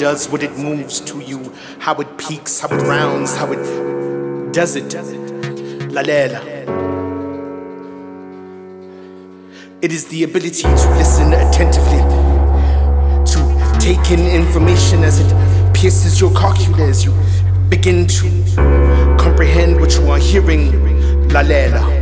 does what it moves to you, how it peaks, how it rounds, how it does it. La la. It is the ability to listen attentively, to take in information as it pierces your cochlea as you begin to comprehend what you are hearing. La la.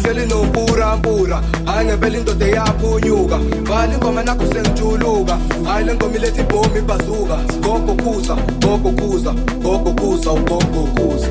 angihleli nompurampura hhayi ngempela indoda eyaphunyuka. Vale ingoma nakho sengijuluka. Hhayi le ngoma iletha ibhomi ibhazuka gogo khuza gogo khuza gogo khuza ugogo khuza